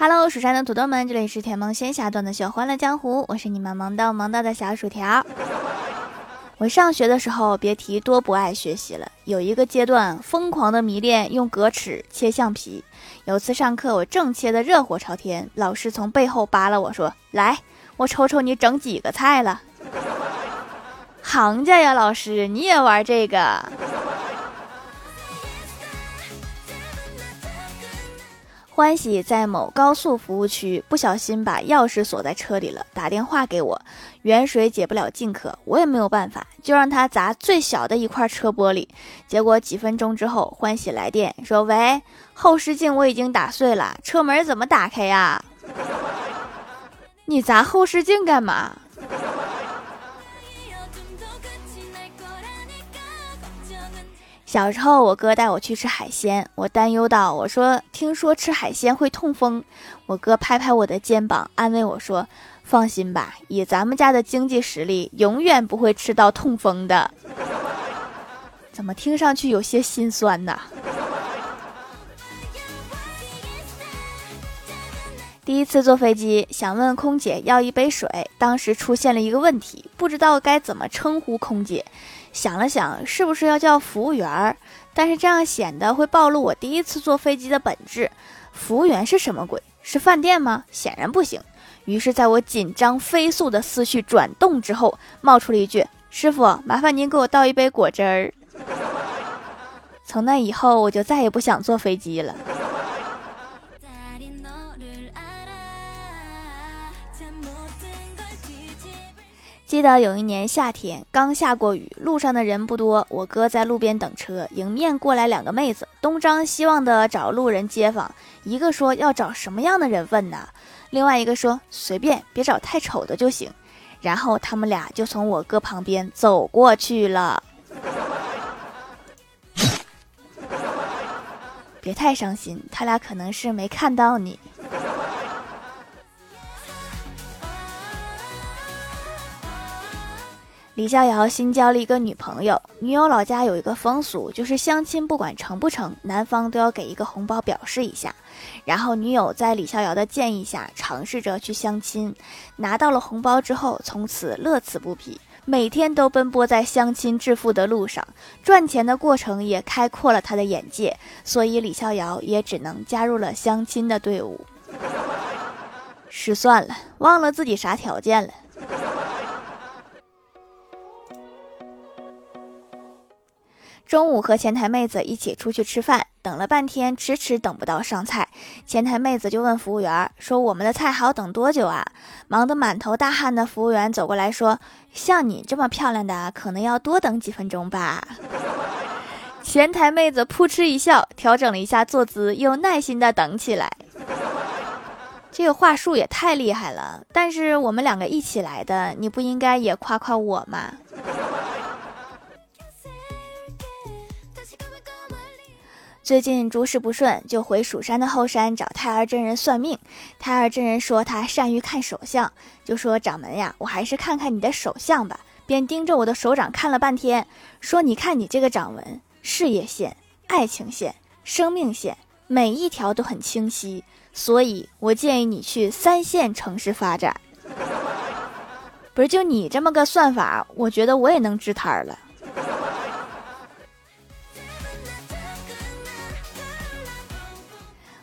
Hello，蜀山的土豆们，这里是甜萌仙侠段的秀欢乐江湖，我是你们萌到萌到的小薯条。我上学的时候，别提多不爱学习了，有一个阶段疯狂的迷恋用格尺切橡皮。有次上课，我正切的热火朝天，老师从背后扒拉我说：“来，我瞅瞅你整几个菜了。”行家呀，老师，你也玩这个？欢喜在某高速服务区不小心把钥匙锁在车里了，打电话给我，远水解不了近渴，我也没有办法，就让他砸最小的一块车玻璃。结果几分钟之后，欢喜来电说：“喂，后视镜我已经打碎了，车门怎么打开呀？” 你砸后视镜干嘛？小时候，我哥带我去吃海鲜，我担忧道：“我说，听说吃海鲜会痛风。”我哥拍拍我的肩膀，安慰我说：“放心吧，以咱们家的经济实力，永远不会吃到痛风的。”怎么听上去有些心酸呢？第一次坐飞机，想问空姐要一杯水，当时出现了一个问题，不知道该怎么称呼空姐。想了想，是不是要叫服务员儿？但是这样显得会暴露我第一次坐飞机的本质。服务员是什么鬼？是饭店吗？显然不行。于是，在我紧张飞速的思绪转动之后，冒出了一句：“师傅，麻烦您给我倒一杯果汁儿。”从那以后，我就再也不想坐飞机了。记得有一年夏天，刚下过雨，路上的人不多。我哥在路边等车，迎面过来两个妹子，东张西望的找路人街坊。一个说要找什么样的人问呢？另外一个说随便，别找太丑的就行。然后他们俩就从我哥旁边走过去了。别太伤心，他俩可能是没看到你。李逍遥新交了一个女朋友，女友老家有一个风俗，就是相亲不管成不成，男方都要给一个红包表示一下。然后女友在李逍遥的建议下，尝试着去相亲，拿到了红包之后，从此乐此不疲，每天都奔波在相亲致富的路上，赚钱的过程也开阔了他的眼界，所以李逍遥也只能加入了相亲的队伍。失算了，忘了自己啥条件了。中午和前台妹子一起出去吃饭，等了半天，迟迟等不到上菜。前台妹子就问服务员说：“我们的菜还要等多久啊？”忙得满头大汗的服务员走过来说：“像你这么漂亮的，可能要多等几分钟吧。”前台妹子扑哧一笑，调整了一下坐姿，又耐心的等起来。这个话术也太厉害了！但是我们两个一起来的，你不应该也夸夸我吗？最近诸事不顺，就回蜀山的后山找太二真人算命。太二真人说他善于看手相，就说掌门呀，我还是看看你的手相吧。便盯着我的手掌看了半天，说你看你这个掌纹，事业线、爱情线、生命线，每一条都很清晰，所以我建议你去三线城市发展。不是，就你这么个算法，我觉得我也能支摊儿了。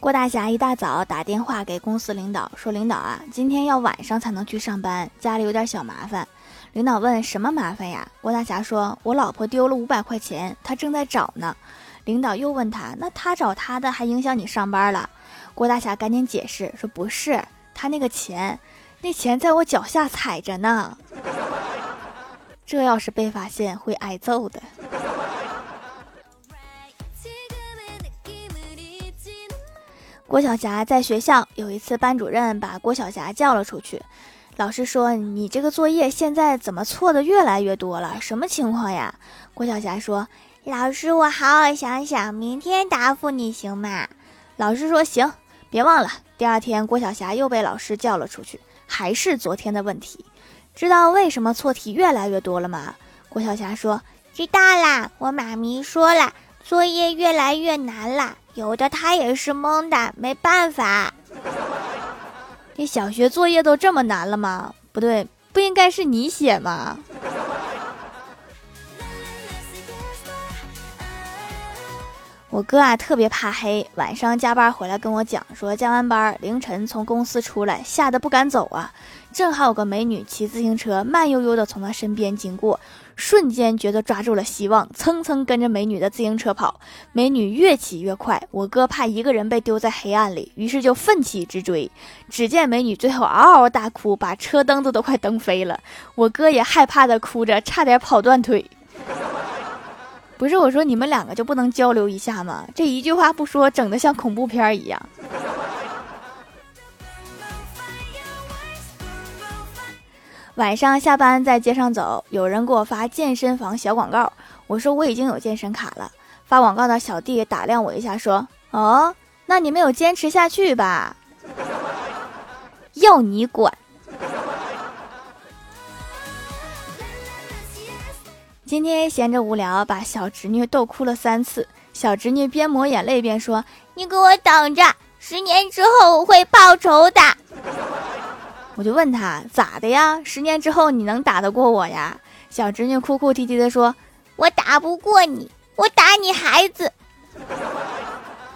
郭大侠一大早打电话给公司领导，说：“领导啊，今天要晚上才能去上班，家里有点小麻烦。”领导问：“什么麻烦呀？”郭大侠说：“我老婆丢了五百块钱，她正在找呢。”领导又问他：“那他找他的，还影响你上班了？”郭大侠赶紧解释说：“不是，他那个钱，那钱在我脚下踩着呢。这要是被发现，会挨揍的。”郭晓霞在学校有一次，班主任把郭晓霞叫了出去。老师说：“你这个作业现在怎么错的越来越多了？什么情况呀？”郭晓霞说：“老师，我好好想想，明天答复你行吗？”老师说：“行，别忘了。”第二天，郭晓霞又被老师叫了出去，还是昨天的问题。知道为什么错题越来越多了吗？郭晓霞说：“知道啦，我妈咪说了，作业越来越难了。”有的他也是懵的，没办法。这小学作业都这么难了吗？不对，不应该是你写吗？我哥啊特别怕黑，晚上加班回来跟我讲说，加完班凌晨从公司出来，吓得不敢走啊。正好有个美女骑自行车慢悠悠的从他身边经过，瞬间觉得抓住了希望，蹭蹭跟着美女的自行车跑。美女越骑越快，我哥怕一个人被丢在黑暗里，于是就奋起直追。只见美女最后嗷嗷大哭，把车灯子都快蹬飞了。我哥也害怕的哭着，差点跑断腿。不是我说你们两个就不能交流一下吗？这一句话不说，整的像恐怖片一样。晚上下班在街上走，有人给我发健身房小广告，我说我已经有健身卡了。发广告的小弟打量我一下，说：“哦，那你没有坚持下去吧？要你管。”今天闲着无聊，把小侄女逗哭了三次。小侄女边抹眼泪边说：“你给我等着，十年之后我会报仇的。”我就问他咋的呀？十年之后你能打得过我呀？小侄女哭哭啼啼的说：“我打不过你，我打你孩子。”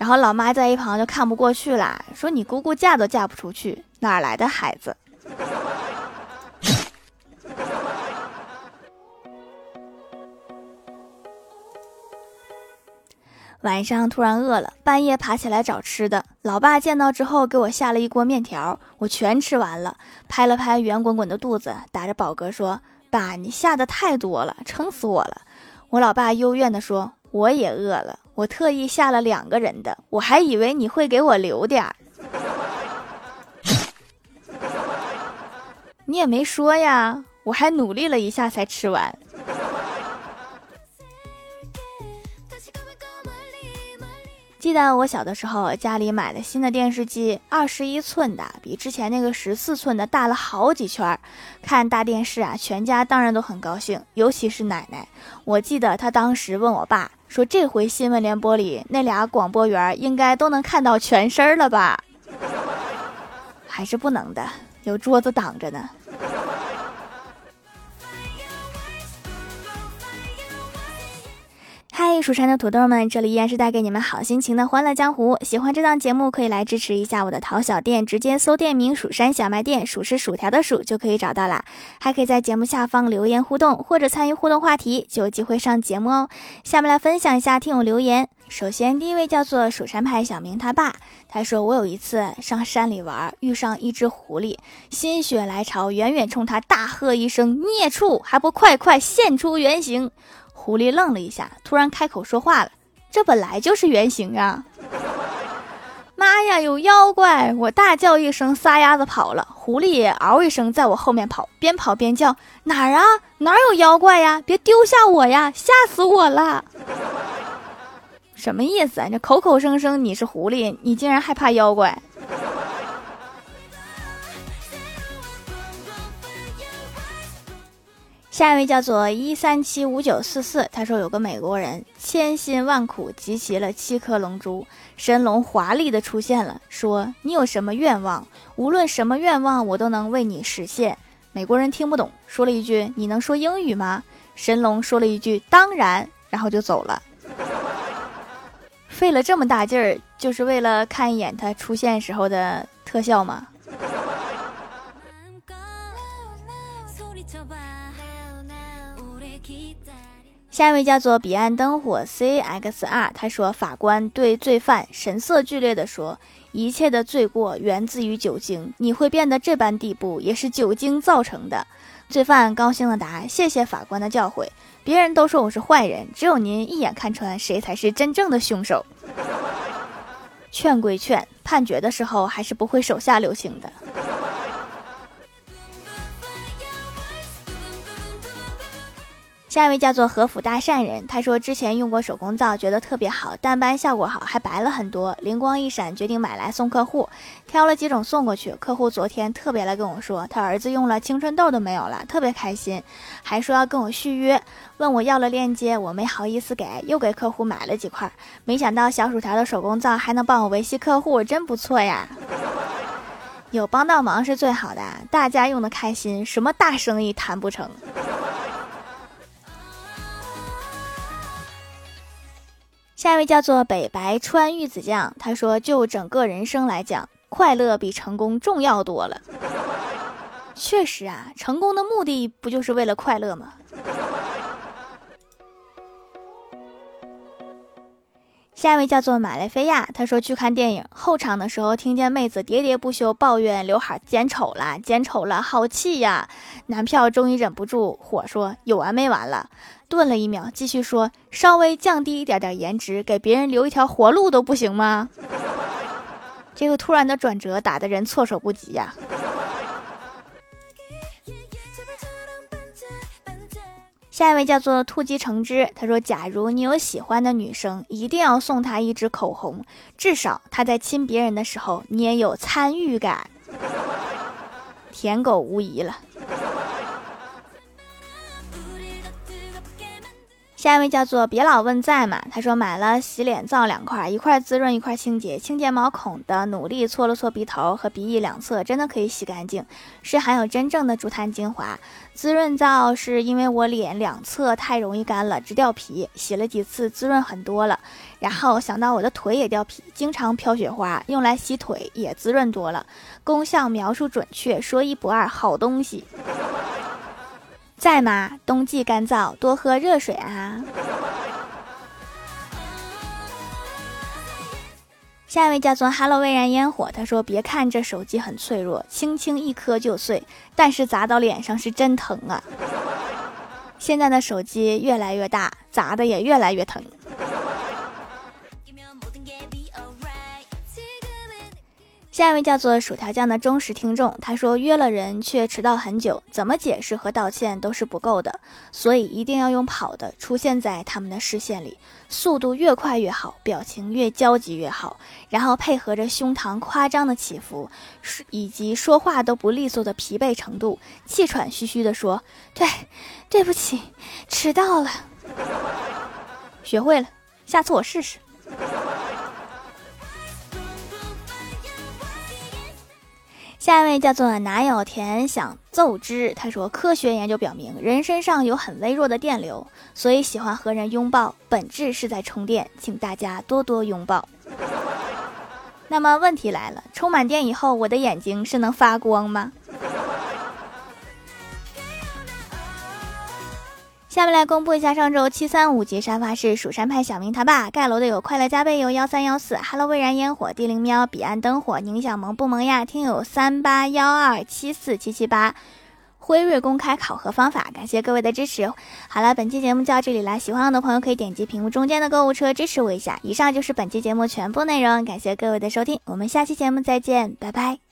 然后老妈在一旁就看不过去了，说：“你姑姑嫁都嫁不出去，哪来的孩子？”晚上突然饿了，半夜爬起来找吃的。老爸见到之后，给我下了一锅面条，我全吃完了，拍了拍圆滚滚的肚子，打着饱嗝说：“爸，你下的太多了，撑死我了。”我老爸幽怨地说：“我也饿了，我特意下了两个人的，我还以为你会给我留点儿。你也没说呀，我还努力了一下才吃完。”记得我小的时候，家里买了新的电视机，二十一寸的，比之前那个十四寸的大了好几圈儿。看大电视啊，全家当然都很高兴，尤其是奶奶。我记得她当时问我爸说：“这回新闻联播里那俩广播员应该都能看到全身了吧？” 还是不能的，有桌子挡着呢。蜀山的土豆们，这里依然是带给你们好心情的欢乐江湖。喜欢这档节目，可以来支持一下我的淘小店，直接搜店名“蜀山小卖店”，数是薯条的数就可以找到啦。还可以在节目下方留言互动，或者参与互动话题，就有机会上节目哦。下面来分享一下听友留言。首先，第一位叫做蜀山派小明他爸，他说：“我有一次上山里玩，遇上一只狐狸，心血来潮，远远冲他大喝一声：‘孽畜，还不快快现出原形！’”狐狸愣了一下，突然开口说话了：“这本来就是原形啊！”妈呀，有妖怪！我大叫一声，撒丫子跑了。狐狸嗷一声，在我后面跑，边跑边叫：“哪儿啊？哪儿有妖怪呀？别丢下我呀！吓死我了！” 什么意思啊？这口口声声你是狐狸，你竟然害怕妖怪？下一位叫做一三七五九四四，他说有个美国人千辛万苦集齐了七颗龙珠，神龙华丽的出现了，说你有什么愿望，无论什么愿望我都能为你实现。美国人听不懂，说了一句你能说英语吗？神龙说了一句当然，然后就走了。费了这么大劲儿，就是为了看一眼他出现时候的特效吗？下一位叫做彼岸灯火 CXR，他说法官对罪犯神色剧烈的说：“一切的罪过源自于酒精，你会变得这般地步，也是酒精造成的。”罪犯高兴的答：“谢谢法官的教诲，别人都说我是坏人，只有您一眼看穿谁才是真正的凶手。”劝归劝，判决的时候还是不会手下留情的。下一位叫做和府大善人，他说之前用过手工皂，觉得特别好，淡斑效果好，还白了很多。灵光一闪，决定买来送客户，挑了几种送过去。客户昨天特别来跟我说，他儿子用了青春痘都没有了，特别开心，还说要跟我续约，问我要了链接，我没好意思给，又给客户买了几块。没想到小薯条的手工皂还能帮我维系客户，真不错呀。有帮到忙是最好的，大家用的开心，什么大生意谈不成？下一位叫做北白川玉子酱，他说：“就整个人生来讲，快乐比成功重要多了。确实啊，成功的目的不就是为了快乐吗？”下一位叫做马来菲亚，他说去看电影后场的时候，听见妹子喋喋不休抱怨刘海剪丑了，剪丑了，好气呀！男票终于忍不住火说：“有完没完了？”顿了一秒，继续说：“稍微降低一点点颜值，给别人留一条活路都不行吗？” 这个突然的转折打得人措手不及呀。下一位叫做兔姬橙汁，他说：“假如你有喜欢的女生，一定要送她一支口红，至少她在亲别人的时候，你也有参与感。”舔狗无疑了。下一位叫做别老问在嘛，他说买了洗脸皂两块，一块滋润，一块清洁，清洁毛孔的，努力搓了搓鼻头和鼻翼两侧，真的可以洗干净，是含有真正的竹炭精华。滋润皂是因为我脸两侧太容易干了，直掉皮，洗了几次滋润很多了。然后想到我的腿也掉皮，经常飘雪花，用来洗腿也滋润多了，功效描述准确，说一不二，好东西。在吗？冬季干燥，多喝热水啊。下一位叫做 “Hello 微燃烟火”，他说：“别看这手机很脆弱，轻轻一磕就碎，但是砸到脸上是真疼啊。”现在的手机越来越大，砸的也越来越疼。下一位叫做薯条酱的忠实听众，他说约了人却迟到很久，怎么解释和道歉都是不够的，所以一定要用跑的出现在他们的视线里，速度越快越好，表情越焦急越好，然后配合着胸膛夸张的起伏，以及说话都不利索的疲惫程度，气喘吁吁地说：“对，对不起，迟到了。”学会了，下次我试试。下一位叫做哪有田想奏之，他说科学研究表明，人身上有很微弱的电流，所以喜欢和人拥抱，本质是在充电，请大家多多拥抱。那么问题来了，充满电以后，我的眼睛是能发光吗？下面来公布一下上周七三五级沙发是蜀山派小明他爸盖楼的有快乐加倍有幺三幺四，Hello 蔚然烟火地灵喵彼岸灯火宁小萌不萌呀？听友三八幺二七四七七八，辉瑞公开考核方法，感谢各位的支持。好了，本期节目就到这里啦，喜欢我的朋友可以点击屏幕中间的购物车支持我一下。以上就是本期节目全部内容，感谢各位的收听，我们下期节目再见，拜拜。